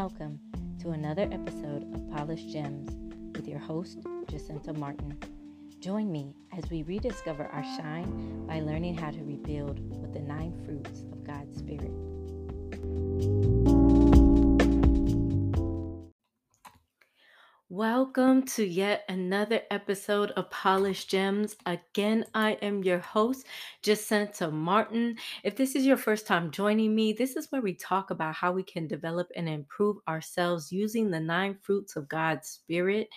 Welcome to another episode of Polished Gems with your host, Jacinta Martin. Join me as we rediscover our shine by learning how to rebuild with the nine fruits of God's Spirit. Welcome to yet another episode of Polished Gems. Again, I am your host, Jacinta Martin. If this is your first time joining me, this is where we talk about how we can develop and improve ourselves using the nine fruits of God's Spirit.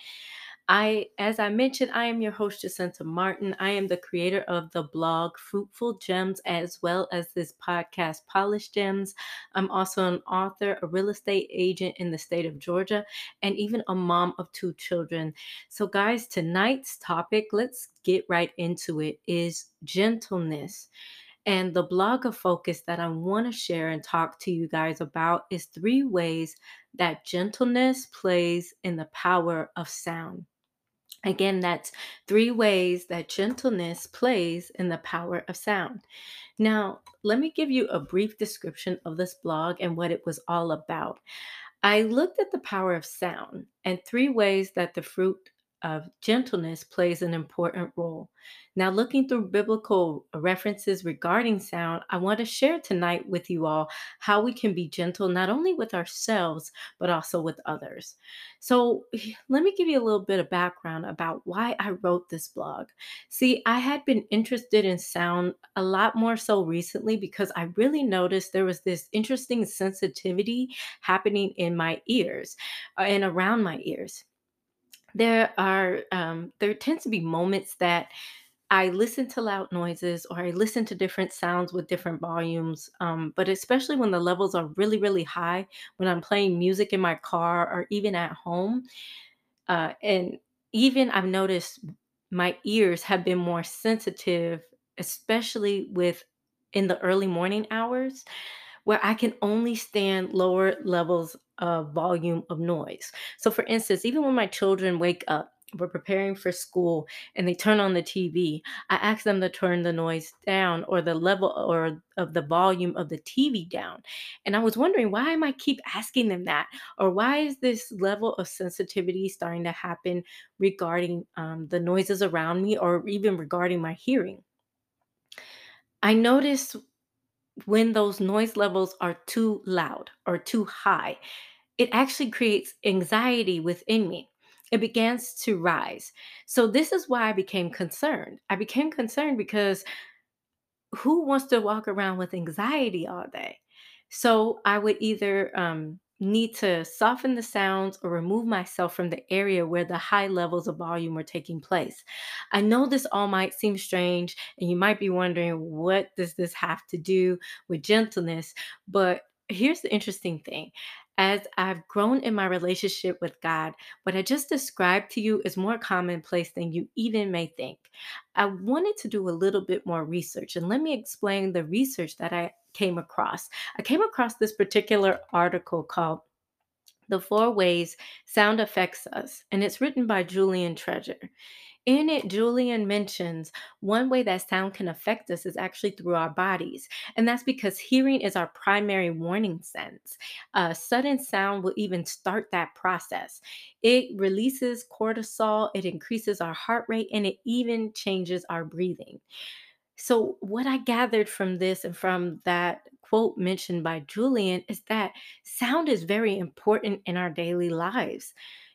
I, as I mentioned, I am your host, Jacinta Martin. I am the creator of the blog Fruitful Gems, as well as this podcast, Polished Gems. I'm also an author, a real estate agent in the state of Georgia, and even a mom of two children. So, guys, tonight's topic, let's get right into it, is gentleness. And the blog of focus that I want to share and talk to you guys about is three ways that gentleness plays in the power of sound. Again, that's three ways that gentleness plays in the power of sound. Now, let me give you a brief description of this blog and what it was all about. I looked at the power of sound and three ways that the fruit of gentleness plays an important role. Now, looking through biblical references regarding sound, I want to share tonight with you all how we can be gentle not only with ourselves, but also with others. So, let me give you a little bit of background about why I wrote this blog. See, I had been interested in sound a lot more so recently because I really noticed there was this interesting sensitivity happening in my ears uh, and around my ears there are um, there tends to be moments that I listen to loud noises or I listen to different sounds with different volumes. Um, but especially when the levels are really, really high, when I'm playing music in my car or even at home. Uh, and even I've noticed my ears have been more sensitive, especially with in the early morning hours where I can only stand lower levels of volume of noise. So, for instance, even when my children wake up, we're preparing for school and they turn on the TV, I ask them to turn the noise down or the level or of the volume of the TV down. And I was wondering why am I keep asking them that? Or why is this level of sensitivity starting to happen regarding um, the noises around me or even regarding my hearing? I noticed when those noise levels are too loud or too high, it actually creates anxiety within me. It begins to rise. So, this is why I became concerned. I became concerned because who wants to walk around with anxiety all day? So, I would either um, need to soften the sounds or remove myself from the area where the high levels of volume were taking place. I know this all might seem strange, and you might be wondering, what does this have to do with gentleness? But here's the interesting thing as I've grown in my relationship with God, what I just described to you is more commonplace than you even may think. I wanted to do a little bit more research, and let me explain the research that I came across. I came across this particular article called The Four Ways Sound Affects Us, and it's written by Julian Treasure. In it, Julian mentions one way that sound can affect us is actually through our bodies. And that's because hearing is our primary warning sense. Uh, sudden sound will even start that process. It releases cortisol, it increases our heart rate, and it even changes our breathing. So, what I gathered from this and from that quote mentioned by Julian is that sound is very important in our daily lives.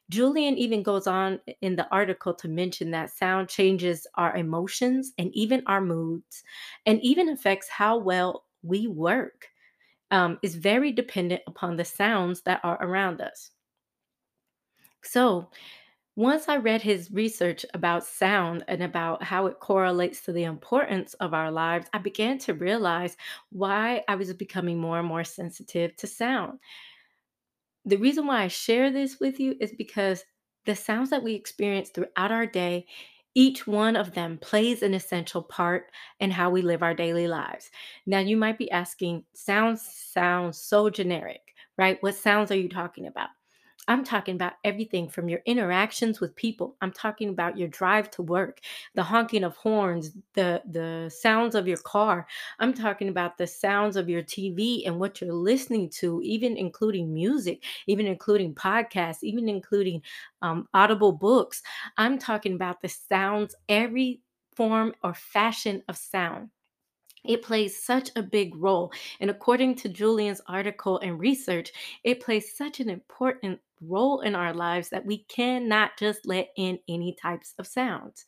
Julian even goes on in the article to mention that sound changes our emotions and even our moods, and even affects how well we work. Um, is very dependent upon the sounds that are around us. So, once I read his research about sound and about how it correlates to the importance of our lives, I began to realize why I was becoming more and more sensitive to sound the reason why I share this with you is because the sounds that we experience throughout our day, each one of them plays an essential part in how we live our daily lives. Now, you might be asking, sounds sounds so generic, right? What sounds are you talking about? I'm talking about everything from your interactions with people. I'm talking about your drive to work, the honking of horns, the the sounds of your car. I'm talking about the sounds of your TV and what you're listening to, even including music, even including podcasts, even including um, audible books. I'm talking about the sounds, every form or fashion of sound. It plays such a big role. And according to Julian's article and research, it plays such an important role in our lives that we cannot just let in any types of sounds.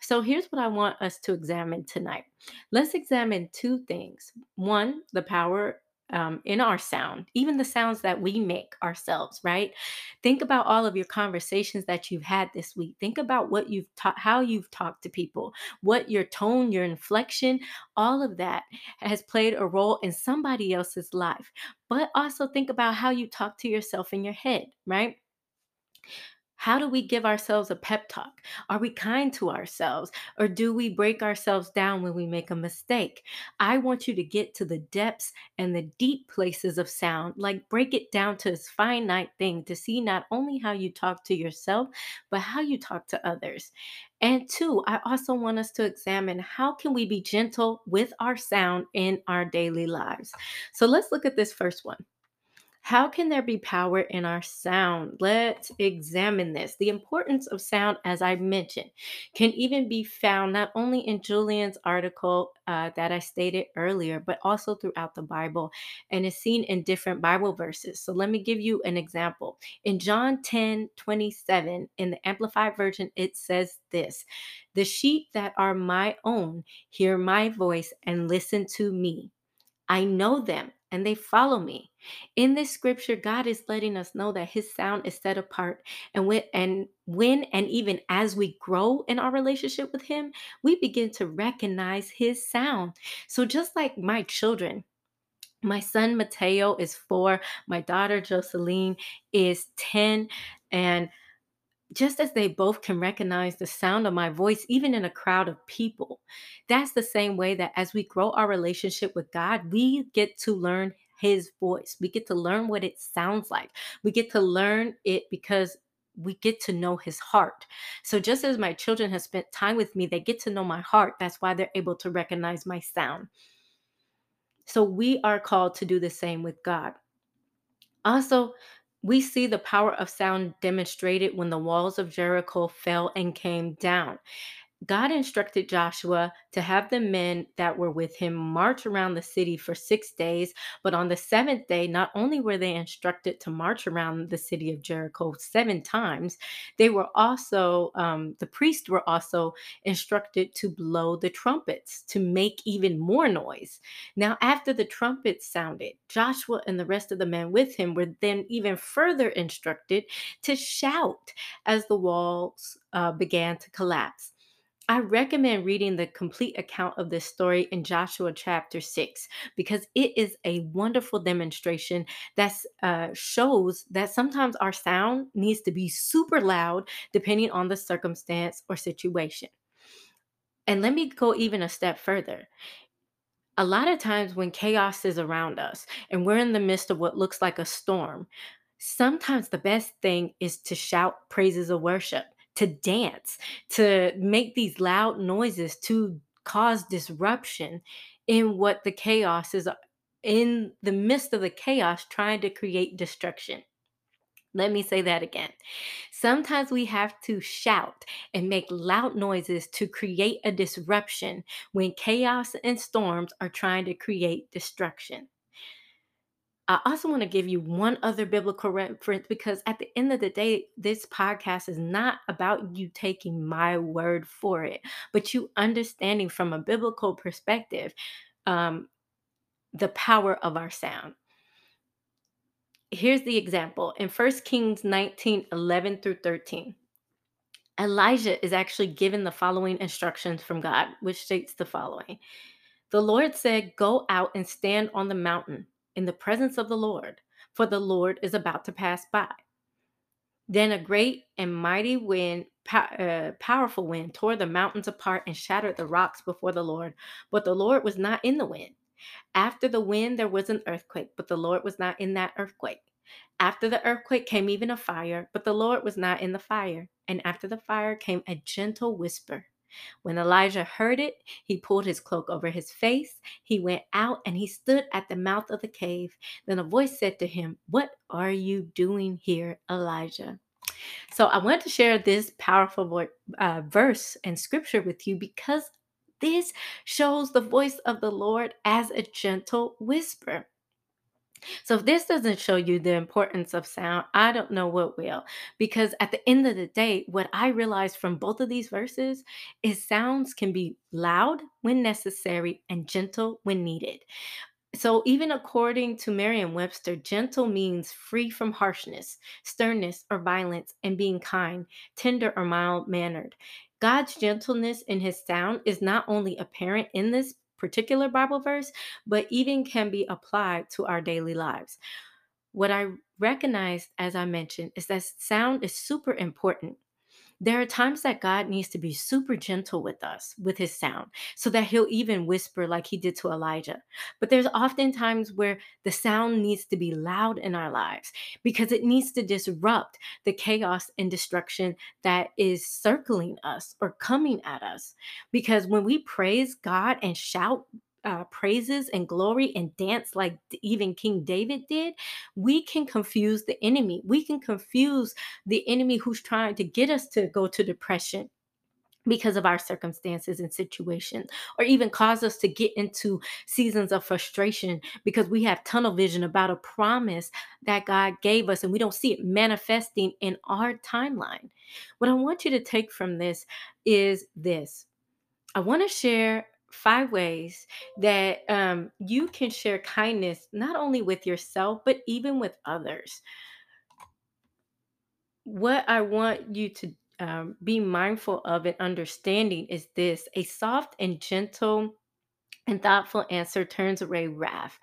So here's what I want us to examine tonight. Let's examine two things. One, the power um, in our sound, even the sounds that we make ourselves, right? Think about all of your conversations that you've had this week. Think about what you've taught, how you've talked to people, what your tone, your inflection, all of that has played a role in somebody else's life. But also think about how you talk to yourself in your head, right? How do we give ourselves a pep talk? Are we kind to ourselves or do we break ourselves down when we make a mistake? I want you to get to the depths and the deep places of sound, like break it down to its finite thing to see not only how you talk to yourself, but how you talk to others. And two, I also want us to examine how can we be gentle with our sound in our daily lives. So let's look at this first one. How can there be power in our sound? Let's examine this. The importance of sound, as I mentioned, can even be found not only in Julian's article uh, that I stated earlier, but also throughout the Bible and is seen in different Bible verses. So let me give you an example. In John 10 27, in the Amplified Version, it says this The sheep that are my own hear my voice and listen to me. I know them and they follow me. In this scripture, God is letting us know that his sound is set apart. And when and when and even as we grow in our relationship with him, we begin to recognize his sound. So just like my children, my son Mateo is four, my daughter Jocelyn is 10, and just as they both can recognize the sound of my voice, even in a crowd of people, that's the same way that as we grow our relationship with God, we get to learn His voice. We get to learn what it sounds like. We get to learn it because we get to know His heart. So, just as my children have spent time with me, they get to know my heart. That's why they're able to recognize my sound. So, we are called to do the same with God. Also, we see the power of sound demonstrated when the walls of Jericho fell and came down. God instructed Joshua to have the men that were with him march around the city for six days. But on the seventh day, not only were they instructed to march around the city of Jericho seven times, they were also, um, the priests were also instructed to blow the trumpets to make even more noise. Now, after the trumpets sounded, Joshua and the rest of the men with him were then even further instructed to shout as the walls uh, began to collapse. I recommend reading the complete account of this story in Joshua chapter 6 because it is a wonderful demonstration that uh, shows that sometimes our sound needs to be super loud depending on the circumstance or situation. And let me go even a step further. A lot of times when chaos is around us and we're in the midst of what looks like a storm, sometimes the best thing is to shout praises of worship to dance, to make these loud noises, to cause disruption in what the chaos is uh, in the midst of the chaos trying to create destruction. Let me say that again. Sometimes we have to shout and make loud noises to create a disruption when chaos and storms are trying to create destruction. I also want to give you one other biblical reference because at the end of the day, this podcast is not about you taking my word for it, but you understanding from a biblical perspective um, the power of our sound. Here's the example in 1 Kings 19 11 through 13. Elijah is actually given the following instructions from God, which states the following The Lord said, Go out and stand on the mountain in the presence of the Lord, for the Lord is about to pass by. Then a great and mighty wind, uh, powerful wind, tore the mountains apart and shattered the rocks before the Lord. But the Lord was not in the wind. After the wind, there was an earthquake, but the Lord was not in that earthquake. After the earthquake came even a fire, but the Lord was not in the fire. And after the fire came a gentle whisper. When Elijah heard it, he pulled his cloak over his face. He went out and he stood at the mouth of the cave. Then a voice said to him, What are you doing here, Elijah? So I want to share this powerful uh, verse and scripture with you because this shows the voice of the Lord as a gentle whisper. So if this doesn't show you the importance of sound, I don't know what will. Because at the end of the day, what I realized from both of these verses is sounds can be loud when necessary and gentle when needed. So, even according to Merriam Webster, gentle means free from harshness, sternness, or violence, and being kind, tender, or mild mannered. God's gentleness in his sound is not only apparent in this particular Bible verse, but even can be applied to our daily lives. What I recognized, as I mentioned, is that sound is super important. There are times that God needs to be super gentle with us with his sound so that he'll even whisper like he did to Elijah. But there's often times where the sound needs to be loud in our lives because it needs to disrupt the chaos and destruction that is circling us or coming at us. Because when we praise God and shout uh, praises and glory and dance like even King David did, we can confuse the enemy. We can confuse the enemy who's trying to get us to go to depression because of our circumstances and situations, or even cause us to get into seasons of frustration because we have tunnel vision about a promise that God gave us and we don't see it manifesting in our timeline. What I want you to take from this is this I want to share five ways that um, you can share kindness not only with yourself, but even with others. What I want you to um, be mindful of and understanding is this a soft and gentle and thoughtful answer turns away wrath,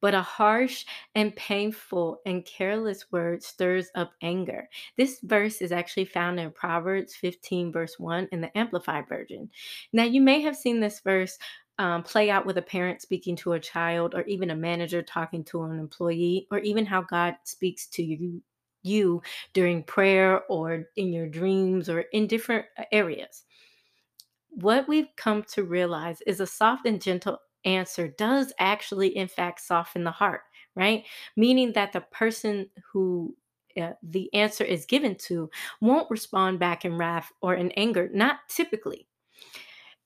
but a harsh and painful and careless word stirs up anger. This verse is actually found in Proverbs 15, verse 1 in the Amplified Version. Now, you may have seen this verse um, play out with a parent speaking to a child, or even a manager talking to an employee, or even how God speaks to you. You during prayer or in your dreams or in different areas what we've come to realize is a soft and gentle answer does actually, in fact, soften the heart, right? Meaning that the person who uh, the answer is given to won't respond back in wrath or in anger, not typically.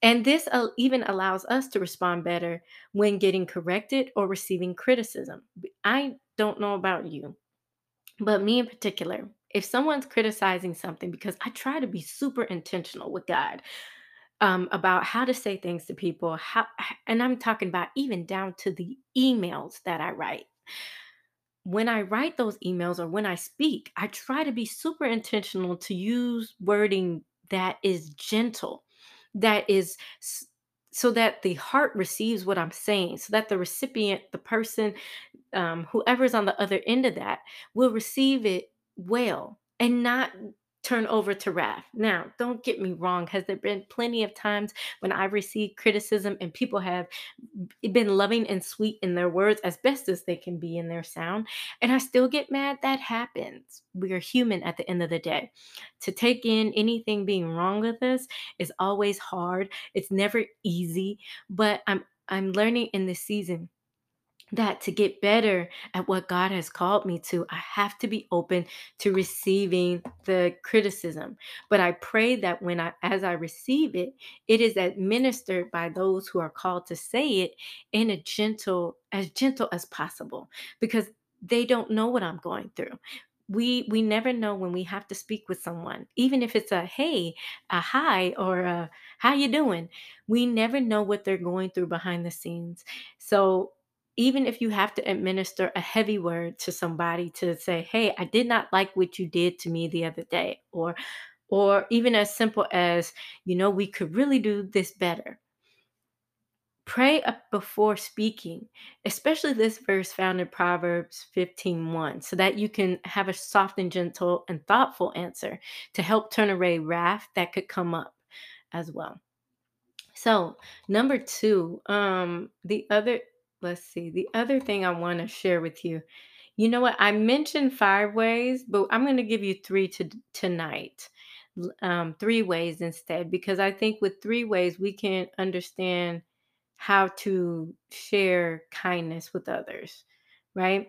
And this uh, even allows us to respond better when getting corrected or receiving criticism. I don't know about you, but me in particular, if someone's criticizing something, because I try to be super intentional with God, um, about how to say things to people. How, and I'm talking about even down to the emails that I write. When I write those emails or when I speak, I try to be super intentional to use wording that is gentle, that is so that the heart receives what I'm saying, so that the recipient, the person, um, whoever's on the other end of that, will receive it well and not turn over to wrath. Now, don't get me wrong. Has there been plenty of times when I've received criticism and people have been loving and sweet in their words as best as they can be in their sound, and I still get mad? That happens. We are human at the end of the day. To take in anything being wrong with us is always hard. It's never easy, but I'm I'm learning in this season that to get better at what God has called me to, I have to be open to receiving the criticism. But I pray that when I, as I receive it, it is administered by those who are called to say it in a gentle, as gentle as possible, because they don't know what I'm going through. We we never know when we have to speak with someone even if it's a hey a hi or a how you doing? We never know what they're going through behind the scenes. So even if you have to administer a heavy word to somebody to say hey i did not like what you did to me the other day or or even as simple as you know we could really do this better. Pray before speaking especially this verse found in proverbs 15 1 so that you can have a soft and gentle and thoughtful answer to help turn away wrath that could come up as well. So number two um the other let's see. The other thing I want to share with you You know what? I mentioned 5 ways, but I'm gonna give you 3 to tonight. Um, 3 ways instead, because I think with 3 ways, we can understand how to share kindness with others, right?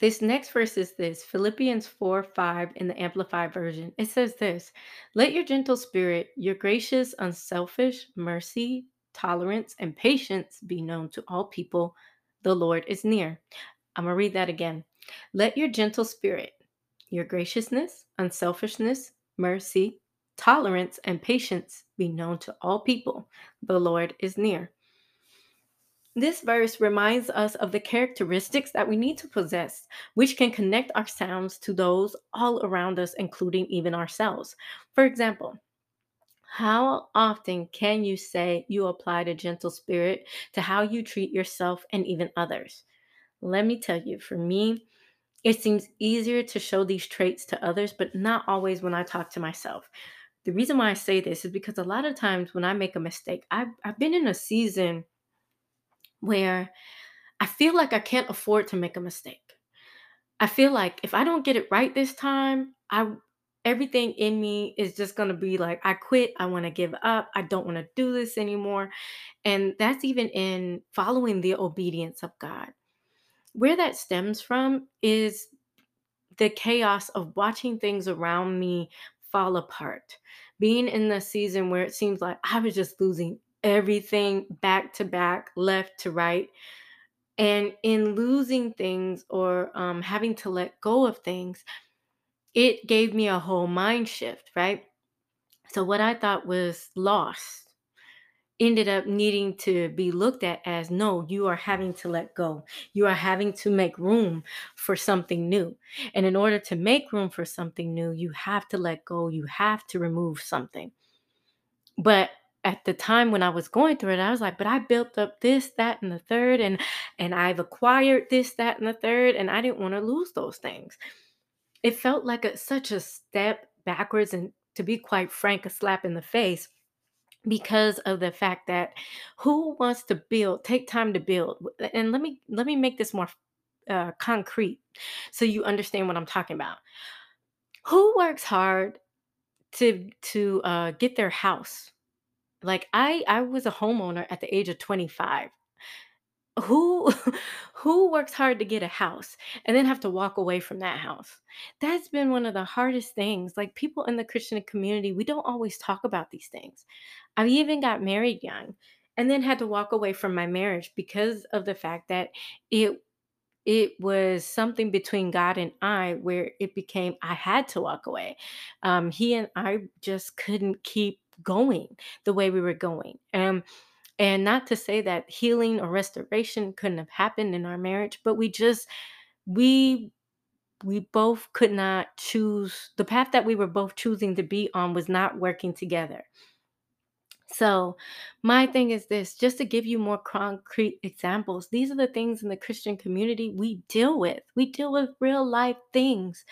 This next verse is this Philippians 4 5 in the Amplified Version. It says this Let your gentle spirit, your gracious, unselfish mercy, tolerance, and patience be known to all people. The Lord is near. I'm going to read that again. Let your gentle spirit, your graciousness, unselfishness, mercy, tolerance, and patience be known to all people. The Lord is near. This verse reminds us of the characteristics that we need to possess, which can connect our sounds to those all around us, including even ourselves. For example, how often can you say you applied a gentle spirit to how you treat yourself and even others? Let me tell you, for me, it seems easier to show these traits to others, but not always when I talk to myself. The reason why I say this is because a lot of times when I make a mistake, I've, I've been in a season where I feel like I can't afford to make a mistake. I feel like if I don't get it right this time, I everything in me is just going to be like I quit, I want to give up, I don't want to do this anymore. And that's even in following the obedience of God. Where that stems from is the chaos of watching things around me fall apart. Being in the season where it seems like I was just losing everything back to back, left to right and in losing things or um, having to let go of things, it gave me a whole mind shift, right? So, what I thought was lost ended up needing to be looked at as no, you are having to let go. You are having to make room for something new. And in order to make room for something new, you have to let go, you have to remove something. But at the time when I was going through it, I was like, but I built up this, that, and the third, and and I've acquired this, that, and the third, and I didn't want to lose those things. It felt like a, such a step backwards, and to be quite frank, a slap in the face because of the fact that who wants to build, take time to build, and let me let me make this more uh, concrete so you understand what I'm talking about. Who works hard to to uh, get their house? Like I I was a homeowner at the age of 25. Who who works hard to get a house and then have to walk away from that house? That's been one of the hardest things. Like people in the Christian community, we don't always talk about these things. I even got married young and then had to walk away from my marriage because of the fact that it it was something between God and I where it became I had to walk away. Um, he and I just couldn't keep going the way we were going. Um, and not to say that healing or restoration couldn't have happened in our marriage, but we just we we both could not choose the path that we were both choosing to be on was not working together. So, my thing is this just to give you more concrete examples, these are the things in the Christian community we deal with. We deal with real life things.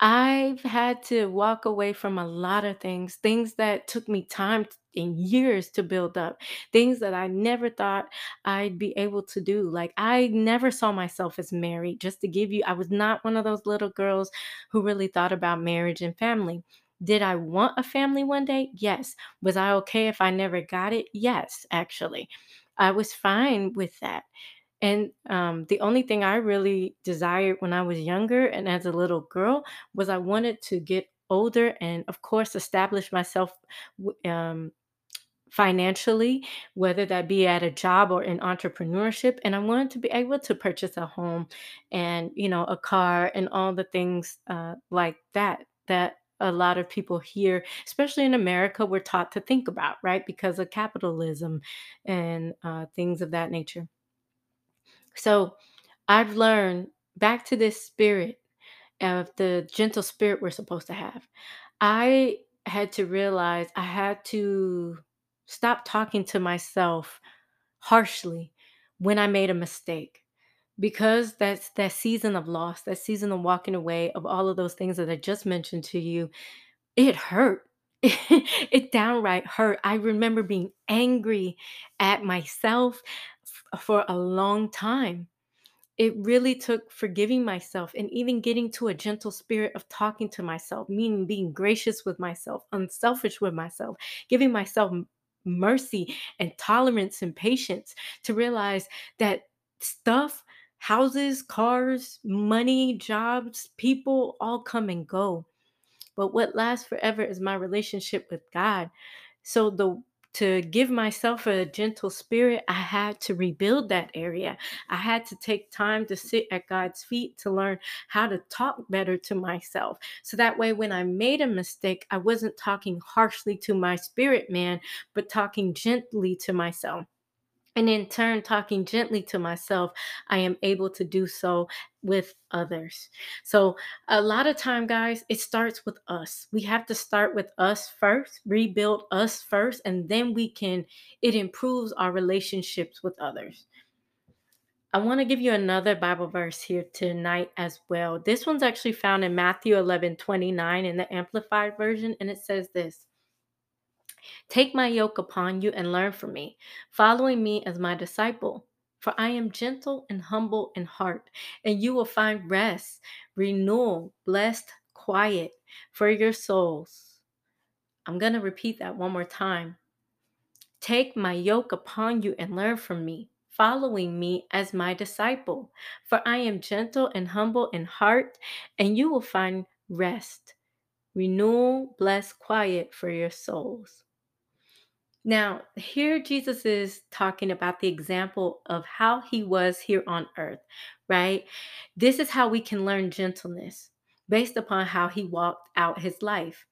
I've had to walk away from a lot of things, things that took me time and years to build up, things that I never thought I'd be able to do. Like, I never saw myself as married, just to give you, I was not one of those little girls who really thought about marriage and family. Did I want a family one day? Yes. Was I okay if I never got it? Yes, actually. I was fine with that. And um, the only thing I really desired when I was younger and as a little girl was I wanted to get older and, of course, establish myself um, financially, whether that be at a job or in entrepreneurship. And I wanted to be able to purchase a home and, you know, a car and all the things uh, like that, that a lot of people here, especially in America, were taught to think about, right? Because of capitalism and uh, things of that nature. So I've learned back to this spirit of the gentle spirit we're supposed to have. I had to realize I had to stop talking to myself harshly when I made a mistake because that's that season of loss, that season of walking away of all of those things that I just mentioned to you it hurt. It downright hurt. I remember being angry at myself. for a long time it really took forgiving myself and even getting to a gentle spirit of talking to myself, meaning being gracious with myself, unselfish with myself, giving myself mercy and tolerance and patience to realize that stuff, houses, cars, money, jobs, people all come and go. But what lasts forever is my relationship with God. So the to give myself a gentle spirit, I had to rebuild that area. I had to take time to sit at God's feet to learn how to talk better to myself. So that way, when I made a mistake, I wasn't talking harshly to my spirit man, but talking gently to myself. And in turn, talking gently to myself, I am able to do so with others. So, a lot of time, guys, it starts with us. We have to start with us first, rebuild us first, and then we can, it improves our relationships with others. I want to give you another Bible verse here tonight as well. This one's actually found in Matthew 11 29 in the Amplified Version, and it says this Take my yoke upon you and learn from me, following me as my disciple. For I am gentle and humble in heart, and you will find rest, renewal, blessed, quiet for your souls. I'm going to repeat that one more time. Take my yoke upon you and learn from me, following me as my disciple. For I am gentle and humble in heart, and you will find rest, renewal, blessed, quiet for your souls. Now, here Jesus is talking about the example of how he was here on earth, right? This is how we can learn gentleness based upon how he walked out his life.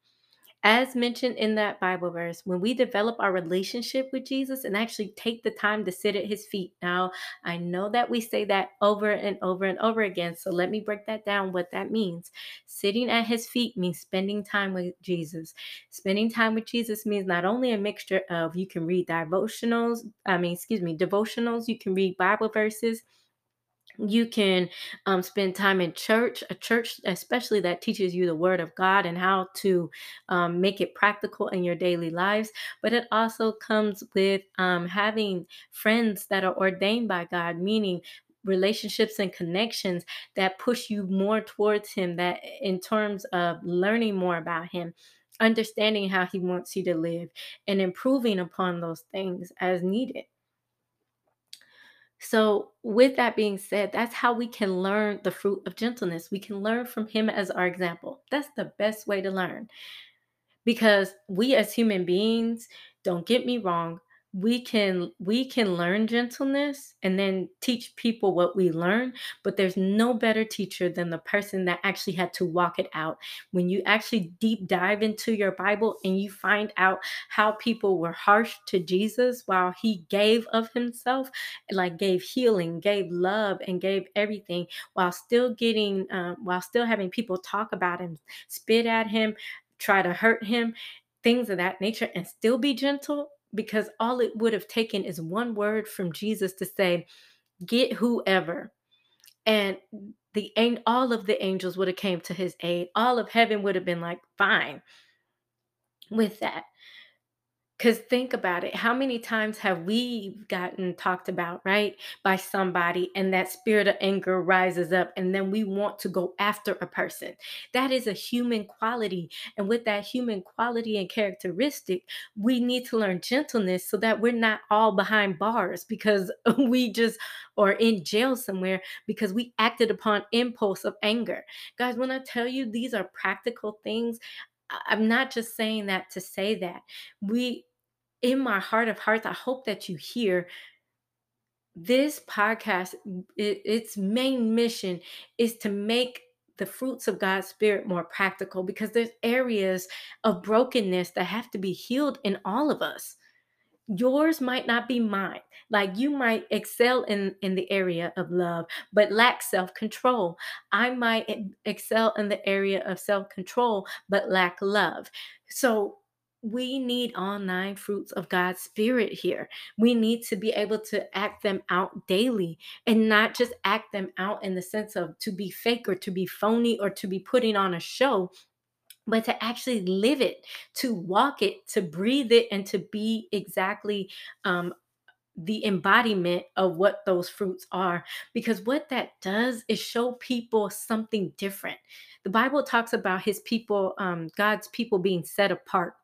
As mentioned in that Bible verse, when we develop our relationship with Jesus and actually take the time to sit at his feet. Now, I know that we say that over and over and over again. So let me break that down what that means. Sitting at his feet means spending time with Jesus. Spending time with Jesus means not only a mixture of you can read devotionals, I mean, excuse me, devotionals, you can read Bible verses you can um, spend time in church a church especially that teaches you the word of god and how to um, make it practical in your daily lives but it also comes with um, having friends that are ordained by god meaning relationships and connections that push you more towards him that in terms of learning more about him understanding how he wants you to live and improving upon those things as needed so, with that being said, that's how we can learn the fruit of gentleness. We can learn from him as our example. That's the best way to learn because we as human beings, don't get me wrong, we can we can learn gentleness and then teach people what we learn but there's no better teacher than the person that actually had to walk it out. When you actually deep dive into your bible and you find out how people were harsh to jesus while he gave of himself like gave healing gave love and gave everything while still getting um, while still having people talk about him spit at him try to hurt him things of that nature and still be gentle because all it would have taken is one word from Jesus to say, get whoever. And the all of the angels would have came to his aid. All of heaven would have been like, fine with that. Because think about it. How many times have we gotten talked about, right, by somebody, and that spirit of anger rises up, and then we want to go after a person? That is a human quality. And with that human quality and characteristic, we need to learn gentleness so that we're not all behind bars because we just are in jail somewhere because we acted upon impulse of anger. Guys, when I tell you these are practical things, I'm not just saying that to say that. We in my heart of hearts, I hope that you hear this podcast. It, its main mission is to make the fruits of God's Spirit more practical because there's areas of brokenness that have to be healed in all of us. Yours might not be mine. Like you might excel in in the area of love but lack self-control. I might excel in the area of self-control but lack love. So we need all nine fruits of God's Spirit here. We need to be able to act them out daily and not just act them out in the sense of to be fake or to be phony or to be putting on a show, but to actually live it, to walk it, to breathe it, and to be exactly um, the embodiment of what those fruits are. Because what that does is show people something different. The bible talks about his people um, god's people being set apart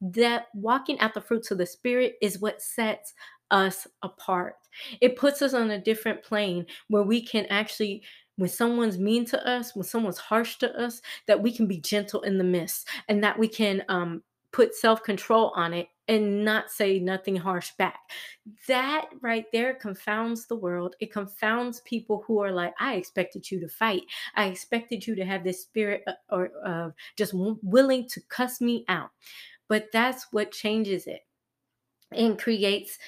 that walking out the fruits of the spirit is what sets us apart it puts us on a different plane where we can actually when someone's mean to us when someone's harsh to us that we can be gentle in the midst and that we can um, put self control on it and not say nothing harsh back. That right there confounds the world. It confounds people who are like, I expected you to fight. I expected you to have this spirit uh, or just willing to cuss me out. But that's what changes it and creates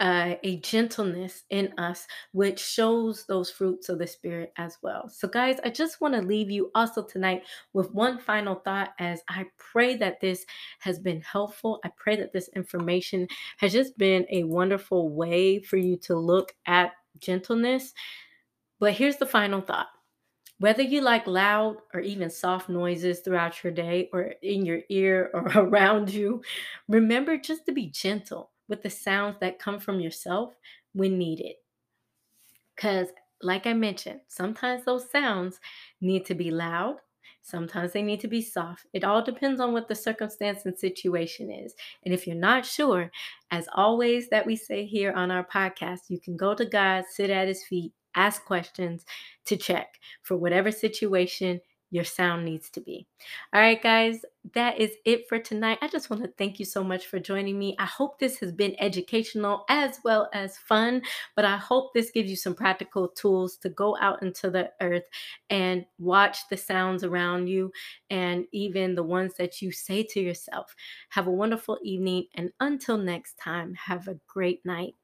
uh, a gentleness in us, which shows those fruits of the Spirit as well. So, guys, I just want to leave you also tonight with one final thought as I pray that this has been helpful. I pray that this information has just been a wonderful way for you to look at gentleness. But here's the final thought. Whether you like loud or even soft noises throughout your day or in your ear or around you, remember just to be gentle with the sounds that come from yourself when needed. Because, like I mentioned, sometimes those sounds need to be loud, sometimes they need to be soft. It all depends on what the circumstance and situation is. And if you're not sure, as always, that we say here on our podcast, you can go to God, sit at his feet, ask questions to check for whatever situation your sound needs to be. All right, guys, that is it for tonight. I just want to thank you so much for joining me. I hope this has been educational as well as fun, but I hope this gives you some practical tools to go out into the earth and watch the sounds around you and even the ones that you say to yourself. Have a wonderful evening, and until next time, have a great night.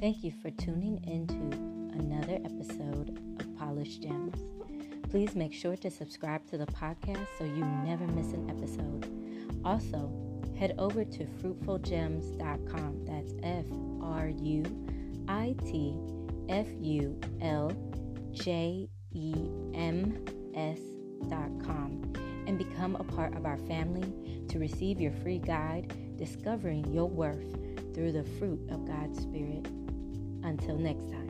Thank you for tuning into another episode of Polished Gems. Please make sure to subscribe to the podcast so you never miss an episode. Also, head over to fruitfulgems.com. That's F R U I T F U L J E M S.com and become a part of our family to receive your free guide, Discovering Your Worth through the fruit of God's Spirit. Until next time.